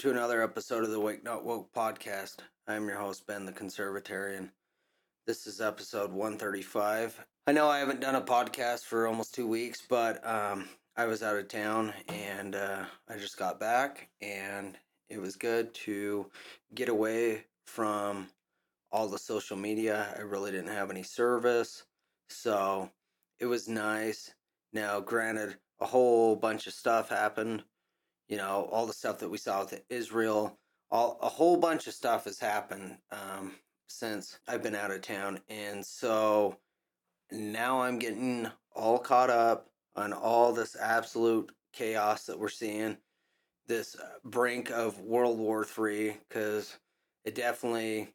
to another episode of the Awake Not Woke podcast. I'm your host, Ben the Conservatarian. This is episode 135. I know I haven't done a podcast for almost two weeks, but um, I was out of town and uh, I just got back, and it was good to get away from all the social media. I really didn't have any service, so it was nice. Now, granted, a whole bunch of stuff happened you know, all the stuff that we saw with Israel, all a whole bunch of stuff has happened um, since I've been out of town, and so now I'm getting all caught up on all this absolute chaos that we're seeing, this uh, brink of World War Three, because it definitely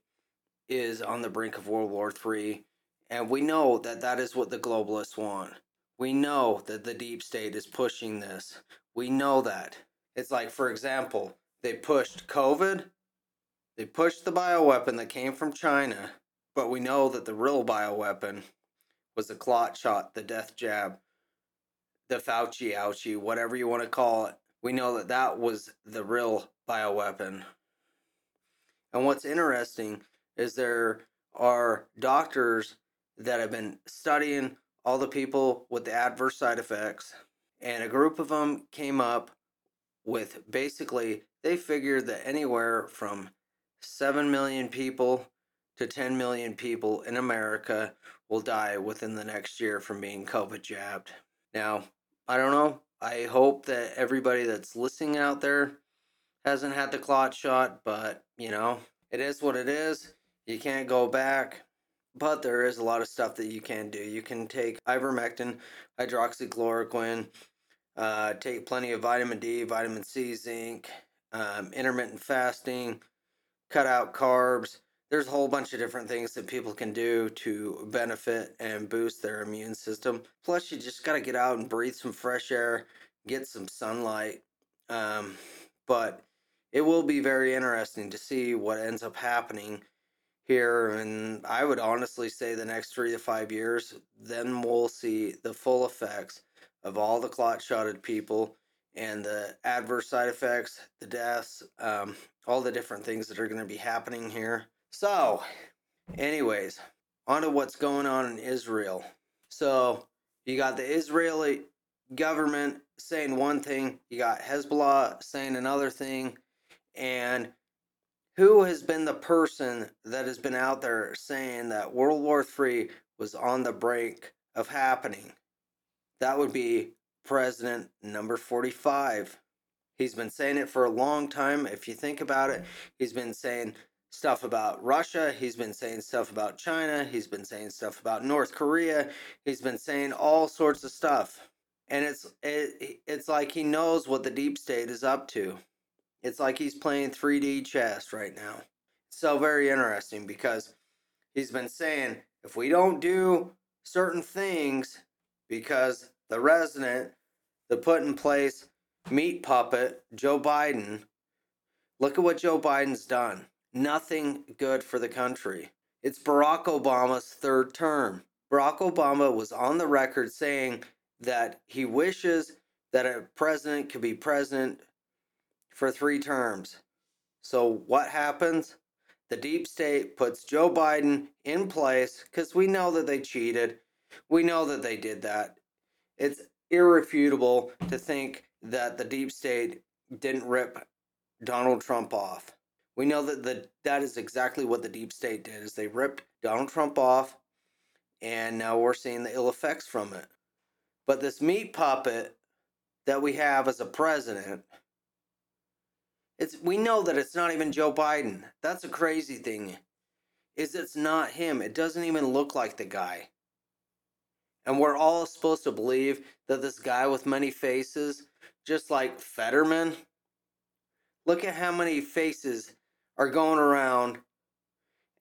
is on the brink of World War Three, and we know that that is what the globalists want. We know that the deep state is pushing this. We know that. It's like, for example, they pushed COVID, they pushed the bioweapon that came from China, but we know that the real bioweapon was the clot shot, the death jab, the Fauci ouchie, whatever you want to call it. We know that that was the real bioweapon. And what's interesting is there are doctors that have been studying all the people with the adverse side effects, and a group of them came up with basically they figured that anywhere from 7 million people to 10 million people in America will die within the next year from being COVID jabbed. Now, I don't know. I hope that everybody that's listening out there hasn't had the clot shot, but you know, it is what it is. You can't go back. But there is a lot of stuff that you can do. You can take ivermectin, hydroxychloroquine, uh, take plenty of vitamin D, vitamin C, zinc, um, intermittent fasting, cut out carbs. There's a whole bunch of different things that people can do to benefit and boost their immune system. Plus, you just got to get out and breathe some fresh air, get some sunlight. Um, but it will be very interesting to see what ends up happening here. And I would honestly say the next three to five years, then we'll see the full effects of all the clot shotted people and the adverse side effects, the deaths, um, all the different things that are going to be happening here. So, anyways, on to what's going on in Israel. So, you got the Israeli government saying one thing, you got Hezbollah saying another thing, and who has been the person that has been out there saying that World War III was on the brink of happening? That would be president number 45. He's been saying it for a long time. If you think about it, he's been saying stuff about Russia, he's been saying stuff about China, he's been saying stuff about North Korea, he's been saying all sorts of stuff. And it's it, it's like he knows what the deep state is up to. It's like he's playing 3D chess right now. So very interesting because he's been saying if we don't do certain things, because the resident, the put in place meat puppet, Joe Biden, look at what Joe Biden's done. Nothing good for the country. It's Barack Obama's third term. Barack Obama was on the record saying that he wishes that a president could be president for three terms. So, what happens? The deep state puts Joe Biden in place because we know that they cheated. We know that they did that. It's irrefutable to think that the deep state didn't rip Donald Trump off. We know that the, that is exactly what the deep state did is they ripped Donald Trump off and now we're seeing the ill effects from it. But this meat puppet that we have as a president it's we know that it's not even Joe Biden. That's a crazy thing. Is it's not him. It doesn't even look like the guy. And we're all supposed to believe that this guy with many faces, just like Fetterman, look at how many faces are going around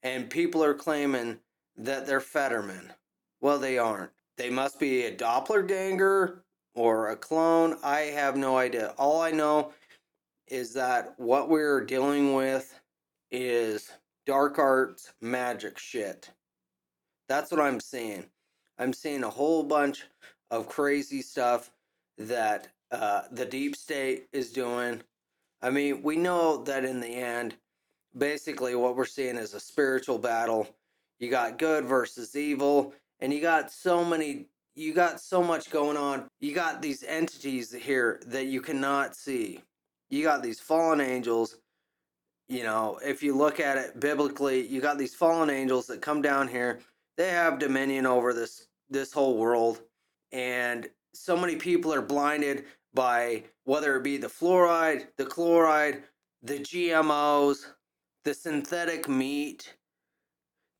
and people are claiming that they're Fetterman. Well, they aren't. They must be a doppelganger or a clone. I have no idea. All I know is that what we're dealing with is dark arts magic shit. That's what I'm seeing. I'm seeing a whole bunch of crazy stuff that uh, the deep state is doing. I mean, we know that in the end, basically what we're seeing is a spiritual battle. You got good versus evil, and you got so many you got so much going on. You got these entities here that you cannot see. You got these fallen angels. You know, if you look at it biblically, you got these fallen angels that come down here. They have dominion over this this whole world. And so many people are blinded by whether it be the fluoride, the chloride, the GMOs, the synthetic meat,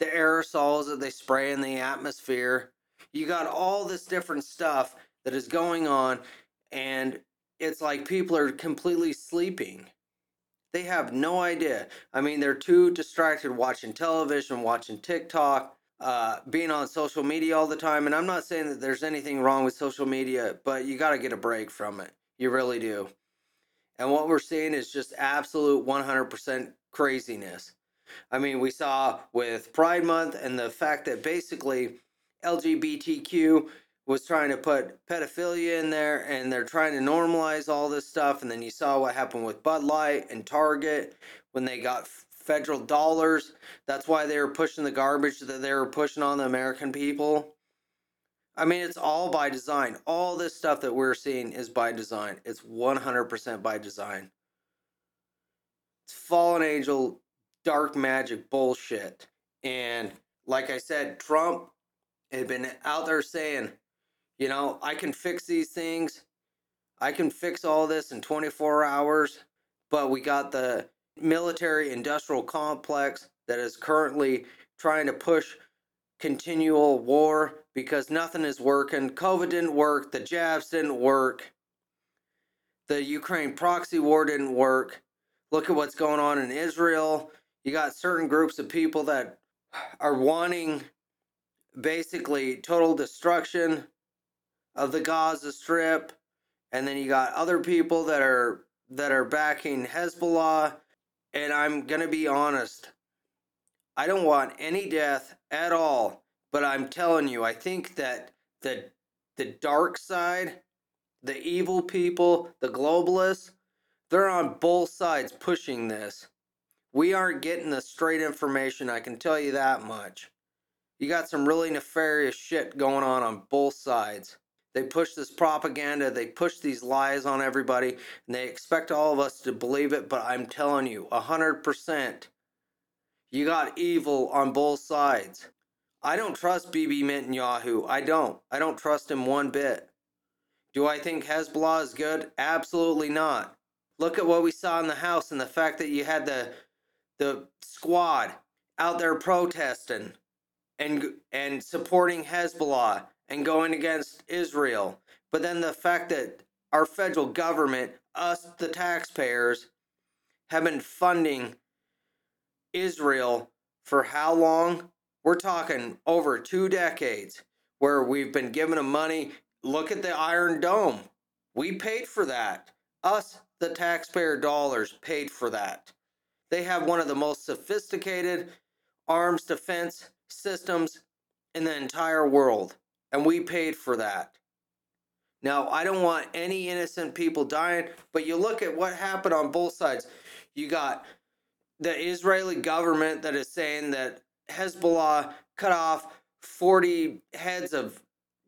the aerosols that they spray in the atmosphere. You got all this different stuff that is going on, and it's like people are completely sleeping. They have no idea. I mean, they're too distracted watching television, watching TikTok, uh, being on social media all the time. And I'm not saying that there's anything wrong with social media, but you got to get a break from it. You really do. And what we're seeing is just absolute 100% craziness. I mean, we saw with Pride Month and the fact that basically LGBTQ was trying to put pedophilia in there and they're trying to normalize all this stuff. And then you saw what happened with Bud Light and Target when they got federal dollars. That's why they were pushing the garbage that they were pushing on the American people. I mean, it's all by design. All this stuff that we're seeing is by design. It's 100% by design. It's fallen angel, dark magic bullshit. And like I said, Trump had been out there saying, you know, I can fix these things. I can fix all this in 24 hours. But we got the military industrial complex that is currently trying to push continual war because nothing is working. COVID didn't work, the jabs didn't work, the Ukraine proxy war didn't work. Look at what's going on in Israel. You got certain groups of people that are wanting basically total destruction of the Gaza Strip, and then you got other people that are that are backing Hezbollah. And I'm gonna be honest, I don't want any death at all, but I'm telling you, I think that the the dark side, the evil people, the globalists, they're on both sides pushing this. We aren't getting the straight information, I can tell you that much. You got some really nefarious shit going on on both sides. They push this propaganda, they push these lies on everybody, and they expect all of us to believe it, but I'm telling you, 100%, you got evil on both sides. I don't trust Bibi Netanyahu. I don't. I don't trust him one bit. Do I think Hezbollah is good? Absolutely not. Look at what we saw in the House and the fact that you had the the squad out there protesting and and supporting Hezbollah and going against Israel. But then the fact that our federal government, us the taxpayers, have been funding Israel for how long? We're talking over two decades where we've been giving them money. Look at the Iron Dome. We paid for that. Us, the taxpayer dollars, paid for that. They have one of the most sophisticated arms defense systems in the entire world, and we paid for that. Now, I don't want any innocent people dying, but you look at what happened on both sides. You got the Israeli government that is saying that Hezbollah cut off 40 heads of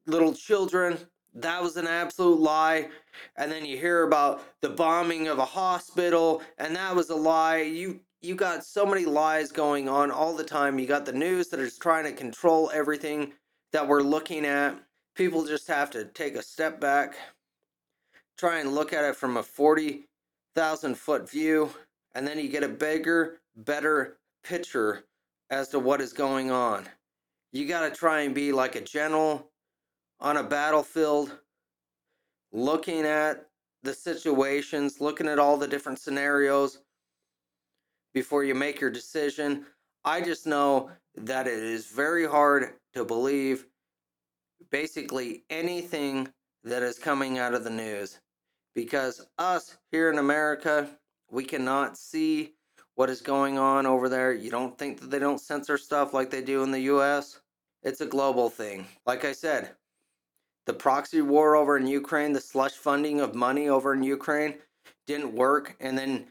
little children. That was an absolute lie and then you hear about the bombing of a hospital and that was a lie you you got so many lies going on all the time you got the news that is trying to control everything that we're looking at people just have to take a step back try and look at it from a 40,000 foot view and then you get a bigger better picture as to what is going on you got to try and be like a general on a battlefield looking at the situations, looking at all the different scenarios before you make your decision. I just know that it is very hard to believe basically anything that is coming out of the news because us here in America, we cannot see what is going on over there. You don't think that they don't censor stuff like they do in the US? It's a global thing. Like I said, the proxy war over in Ukraine, the slush funding of money over in Ukraine, didn't work. And then,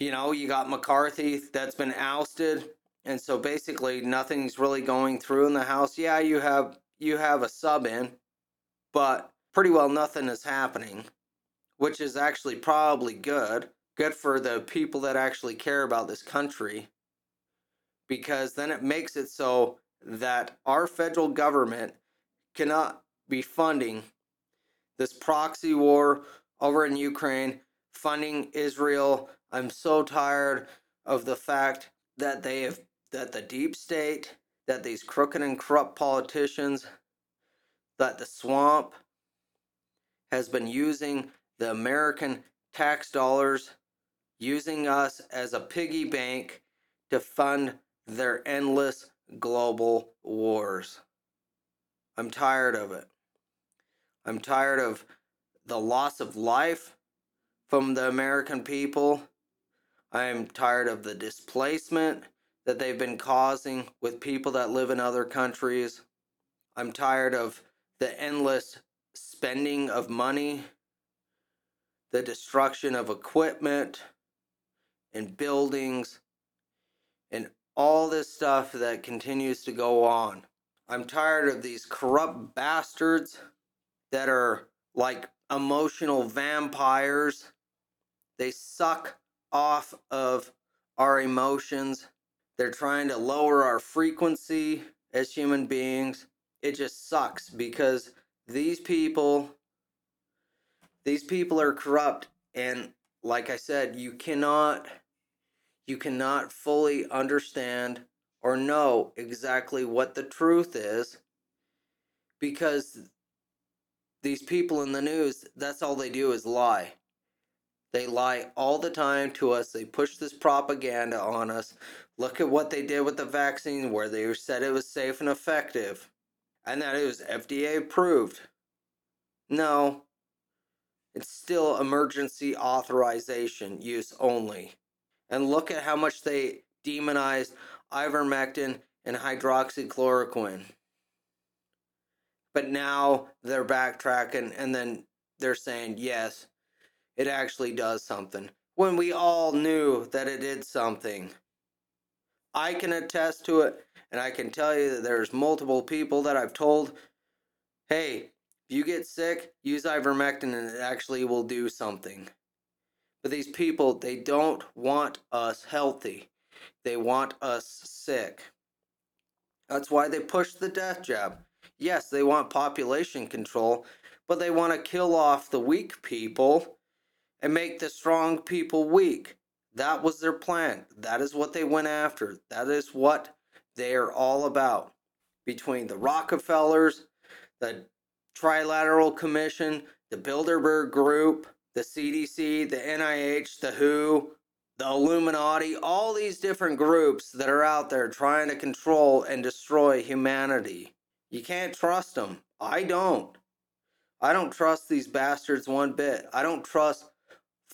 you know, you got McCarthy that's been ousted. And so basically nothing's really going through in the House. Yeah, you have you have a sub in, but pretty well nothing is happening, which is actually probably good. Good for the people that actually care about this country. Because then it makes it so that our federal government cannot be funding this proxy war over in Ukraine, funding Israel. I'm so tired of the fact that they have that the deep state, that these crooked and corrupt politicians, that the swamp has been using the American tax dollars, using us as a piggy bank to fund their endless global wars. I'm tired of it. I'm tired of the loss of life from the American people. I am tired of the displacement that they've been causing with people that live in other countries. I'm tired of the endless spending of money, the destruction of equipment and buildings, and all this stuff that continues to go on. I'm tired of these corrupt bastards that are like emotional vampires. They suck off of our emotions. They're trying to lower our frequency as human beings. It just sucks because these people these people are corrupt and like I said, you cannot you cannot fully understand or know exactly what the truth is because these people in the news, that's all they do is lie. They lie all the time to us. They push this propaganda on us. Look at what they did with the vaccine, where they said it was safe and effective and that it was FDA approved. No, it's still emergency authorization use only. And look at how much they demonized ivermectin and hydroxychloroquine. But now they're backtracking and then they're saying, yes, it actually does something. When we all knew that it did something. I can attest to it, and I can tell you that there's multiple people that I've told, hey, if you get sick, use ivermectin and it actually will do something. But these people, they don't want us healthy. They want us sick. That's why they push the death jab. Yes, they want population control, but they want to kill off the weak people and make the strong people weak. That was their plan. That is what they went after. That is what they are all about. Between the Rockefellers, the Trilateral Commission, the Bilderberg Group, the CDC, the NIH, the WHO, the Illuminati, all these different groups that are out there trying to control and destroy humanity. You can't trust them. I don't. I don't trust these bastards one bit. I don't trust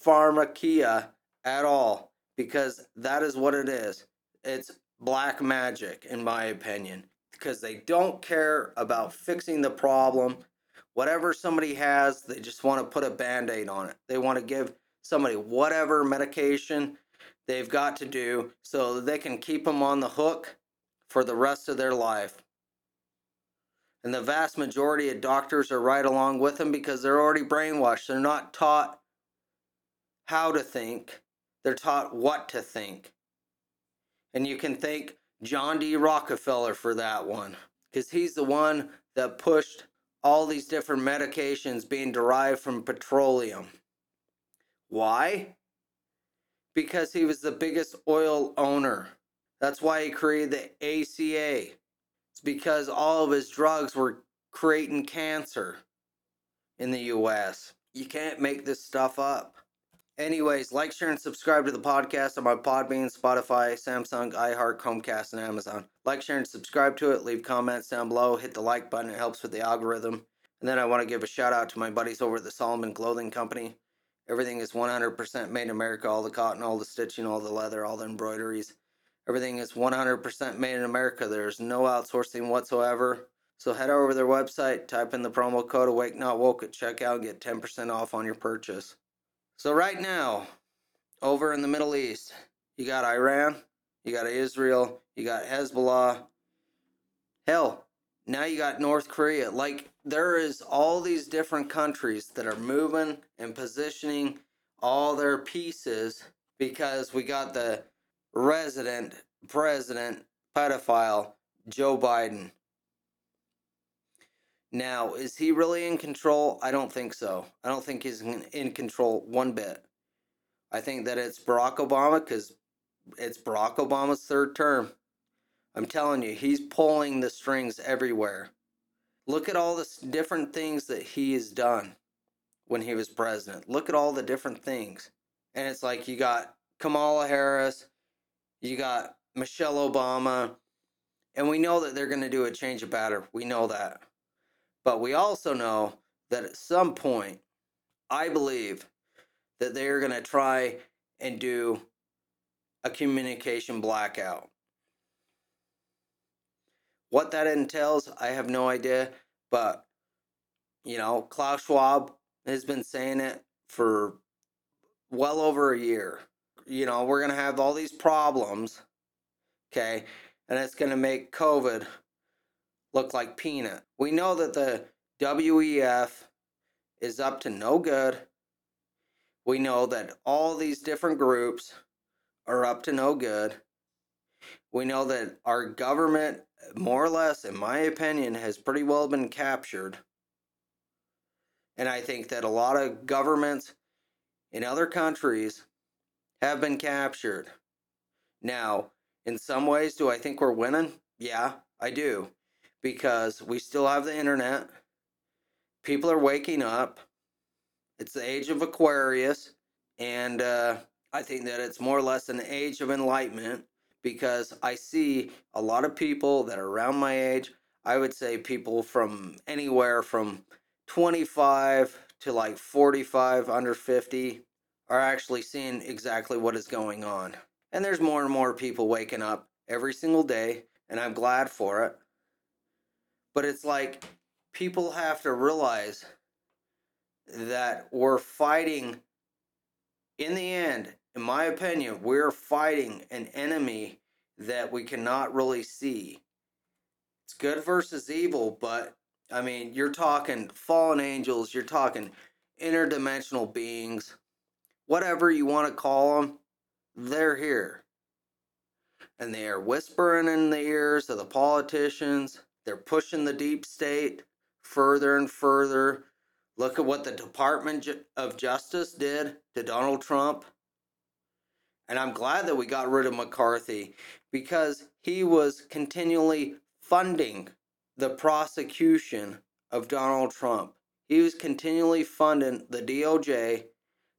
Pharmakeia at all because that is what it is. It's black magic, in my opinion, because they don't care about fixing the problem. Whatever somebody has, they just want to put a band aid on it. They want to give somebody whatever medication they've got to do so they can keep them on the hook for the rest of their life. And the vast majority of doctors are right along with them because they're already brainwashed. They're not taught how to think, they're taught what to think. And you can thank John D. Rockefeller for that one because he's the one that pushed all these different medications being derived from petroleum. Why? Because he was the biggest oil owner. That's why he created the ACA. It's because all of his drugs were creating cancer in the US. You can't make this stuff up. Anyways, like, share, and subscribe to the podcast on my Podbean, Spotify, Samsung, iHeart, Chromecast, and Amazon. Like, share, and subscribe to it. Leave comments down below. Hit the like button. It helps with the algorithm. And then I want to give a shout out to my buddies over at the Solomon Clothing Company. Everything is 100% made in America. All the cotton, all the stitching, all the leather, all the embroideries. Everything is 100% made in America. There's no outsourcing whatsoever. So head over to their website, type in the promo code Awake Not Woke at checkout, and get 10% off on your purchase. So, right now, over in the Middle East, you got Iran, you got Israel, you got Hezbollah. Hell, now you got North Korea. Like, there is all these different countries that are moving and positioning all their pieces because we got the resident president pedophile Joe Biden. Now, is he really in control? I don't think so. I don't think he's in control one bit. I think that it's Barack Obama because it's Barack Obama's third term. I'm telling you, he's pulling the strings everywhere. Look at all the different things that he has done when he was president. Look at all the different things. And it's like you got Kamala Harris, you got Michelle Obama, and we know that they're going to do a change of batter. We know that. But we also know that at some point, I believe that they are going to try and do a communication blackout. What that entails, I have no idea. But, you know, Klaus Schwab has been saying it for well over a year. You know, we're going to have all these problems, okay? And it's going to make COVID look like peanut. We know that the WEF is up to no good. We know that all these different groups are up to no good. We know that our government, more or less, in my opinion, has pretty well been captured. And I think that a lot of governments in other countries have been captured. Now, in some ways, do I think we're winning? Yeah, I do. Because we still have the internet. People are waking up. It's the age of Aquarius. And uh, I think that it's more or less an age of enlightenment because I see a lot of people that are around my age. I would say people from anywhere from 25 to like 45, under 50, are actually seeing exactly what is going on. And there's more and more people waking up every single day, and I'm glad for it. But it's like people have to realize that we're fighting, in the end, in my opinion, we're fighting an enemy that we cannot really see. It's good versus evil, but I mean, you're talking fallen angels, you're talking interdimensional beings, whatever you want to call them, they're here. And they are whispering in the ears of the politicians. They're pushing the deep state further and further. Look at what the Department of Justice did to Donald Trump. And I'm glad that we got rid of McCarthy because he was continually funding the prosecution of Donald Trump. He was continually funding the DOJ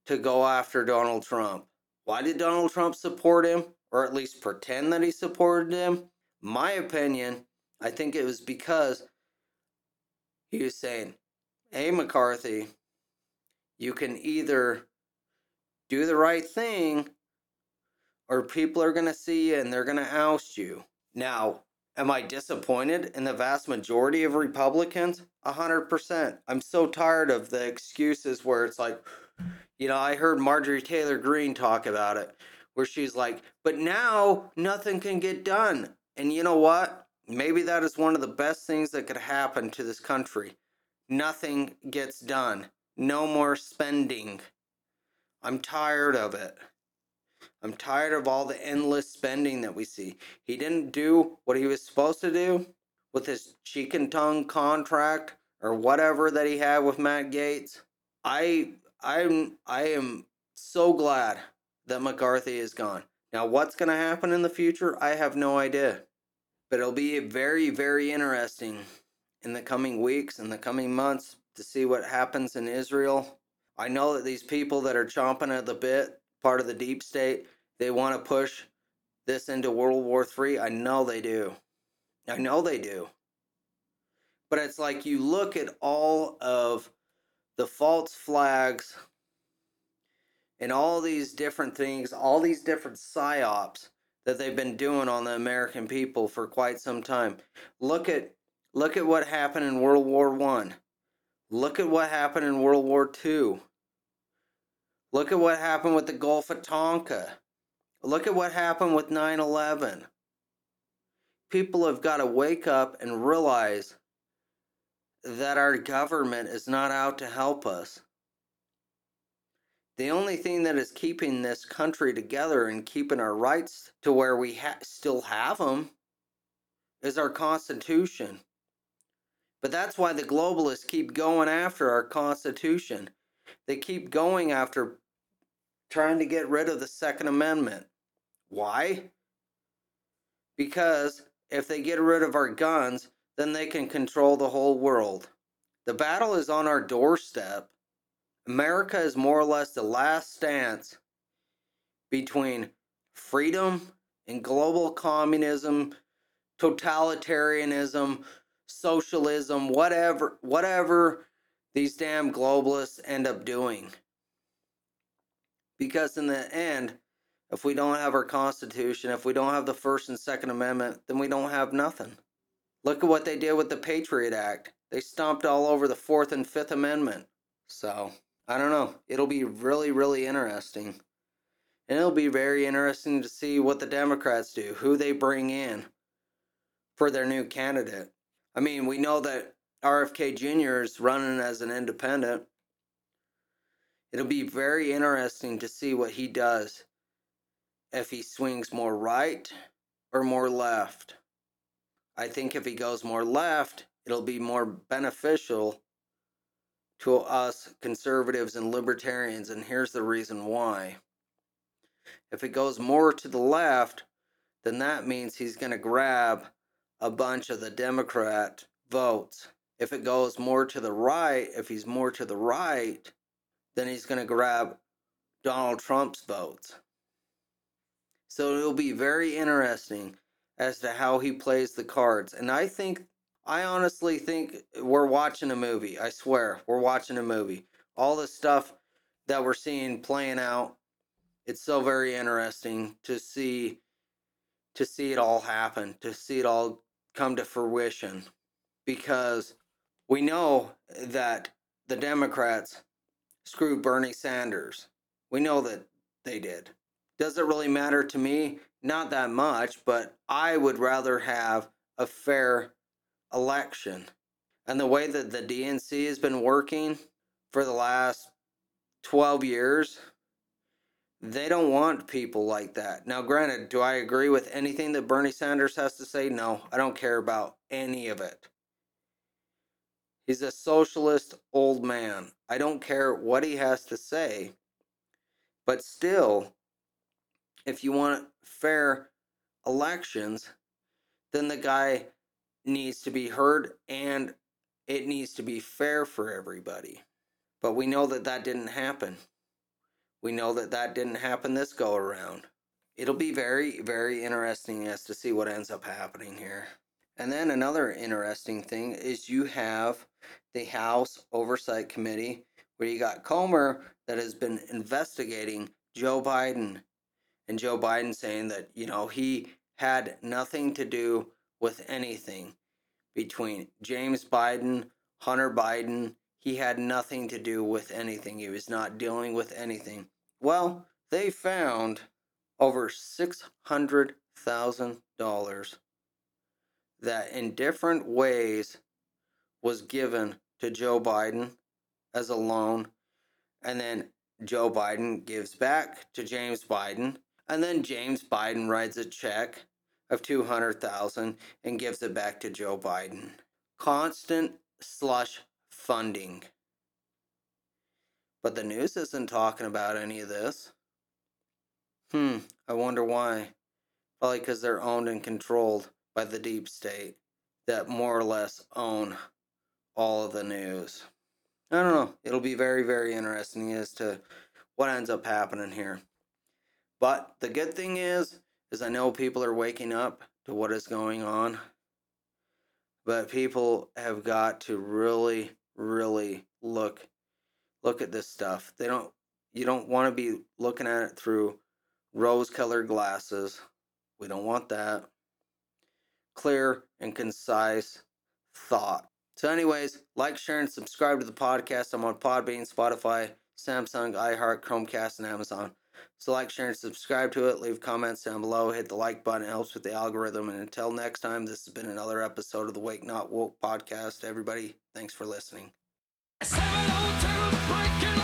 to go after Donald Trump. Why did Donald Trump support him, or at least pretend that he supported him? My opinion, I think it was because he was saying, Hey, McCarthy, you can either do the right thing or people are going to see you and they're going to oust you. Now, am I disappointed in the vast majority of Republicans? 100%. I'm so tired of the excuses where it's like, you know, I heard Marjorie Taylor Greene talk about it, where she's like, but now nothing can get done. And you know what? Maybe that is one of the best things that could happen to this country. Nothing gets done. No more spending. I'm tired of it. I'm tired of all the endless spending that we see. He didn't do what he was supposed to do with his cheek and tongue contract or whatever that he had with Matt Gaetz. I I'm I am so glad that McCarthy is gone. Now what's going to happen in the future? I have no idea. But it'll be very very interesting in the coming weeks and the coming months to see what happens in Israel. I know that these people that are chomping at the bit, part of the deep state, they want to push this into World War III. I know they do. I know they do. But it's like you look at all of the false flags and all these different things, all these different psyops that they've been doing on the American people for quite some time. Look at look at what happened in World War One. Look at what happened in World War Two. Look at what happened with the Gulf of Tonkin. Look at what happened with 9 11. People have got to wake up and realize that our government is not out to help us. The only thing that is keeping this country together and keeping our rights to where we ha- still have them is our Constitution. But that's why the globalists keep going after our Constitution. They keep going after trying to get rid of the Second Amendment. Why? Because if they get rid of our guns, then they can control the whole world. The battle is on our doorstep. America is more or less the last stance between freedom and global communism, totalitarianism, socialism, whatever whatever these damn globalists end up doing. Because in the end, if we don't have our constitution, if we don't have the first and second amendment, then we don't have nothing. Look at what they did with the Patriot Act. They stomped all over the fourth and fifth amendment. So, I don't know. It'll be really, really interesting. And it'll be very interesting to see what the Democrats do, who they bring in for their new candidate. I mean, we know that RFK Jr. is running as an independent. It'll be very interesting to see what he does if he swings more right or more left. I think if he goes more left, it'll be more beneficial to us conservatives and libertarians, and here's the reason why. If it goes more to the left, then that means he's going to grab a bunch of the Democrat votes. If it goes more to the right, if he's more to the right, then he's going to grab Donald Trump's votes. So it'll be very interesting as to how he plays the cards. And I think I honestly think we're watching a movie. I swear, we're watching a movie. All the stuff that we're seeing playing out, it's so very interesting to see to see it all happen, to see it all come to fruition because we know that the Democrats screwed Bernie Sanders. We know that they did. Does it really matter to me? Not that much, but I would rather have a fair election. And the way that the DNC has been working for the last 12 years, they don't want people like that. Now, granted, do I agree with anything that Bernie Sanders has to say? No, I don't care about any of it. He's a socialist old man. I don't care what he has to say. But still, if you want fair elections, then the guy needs to be heard and it needs to be fair for everybody. But we know that that didn't happen. We know that that didn't happen this go around. It'll be very, very interesting as to see what ends up happening here. And then another interesting thing is you have the House Oversight Committee where you got Comer that has been investigating Joe Biden and Joe Biden saying that, you know, he had nothing to do with anything between James Biden, Hunter Biden. He had nothing to do with anything. He was not dealing with anything. Well, they found over $600,000 that in different ways was given to Joe Biden as a loan. And then Joe Biden gives back to James Biden. And then James Biden writes a check of 200,000 and gives it back to Joe Biden. Constant slush funding. But the news isn't talking about any of this. Hmm, I wonder why. Probably because they're owned and controlled by the deep state that more or less own all of the news. I don't know. It'll be very, very interesting as to what ends up happening here. But the good thing is, is I know people are waking up to what is going on. But people have got to really, really look look at this stuff. They don't you don't want to be looking at it through rose colored glasses. We don't want that. Clear and concise thought. So, anyways, like, share, and subscribe to the podcast. I'm on Podbean, Spotify, Samsung, iHeart, Chromecast, and Amazon. So like, share, and subscribe to it. Leave comments down below. Hit the like button. It helps with the algorithm. And until next time, this has been another episode of the Awake Not Woke podcast. Everybody, thanks for listening. 702 breaking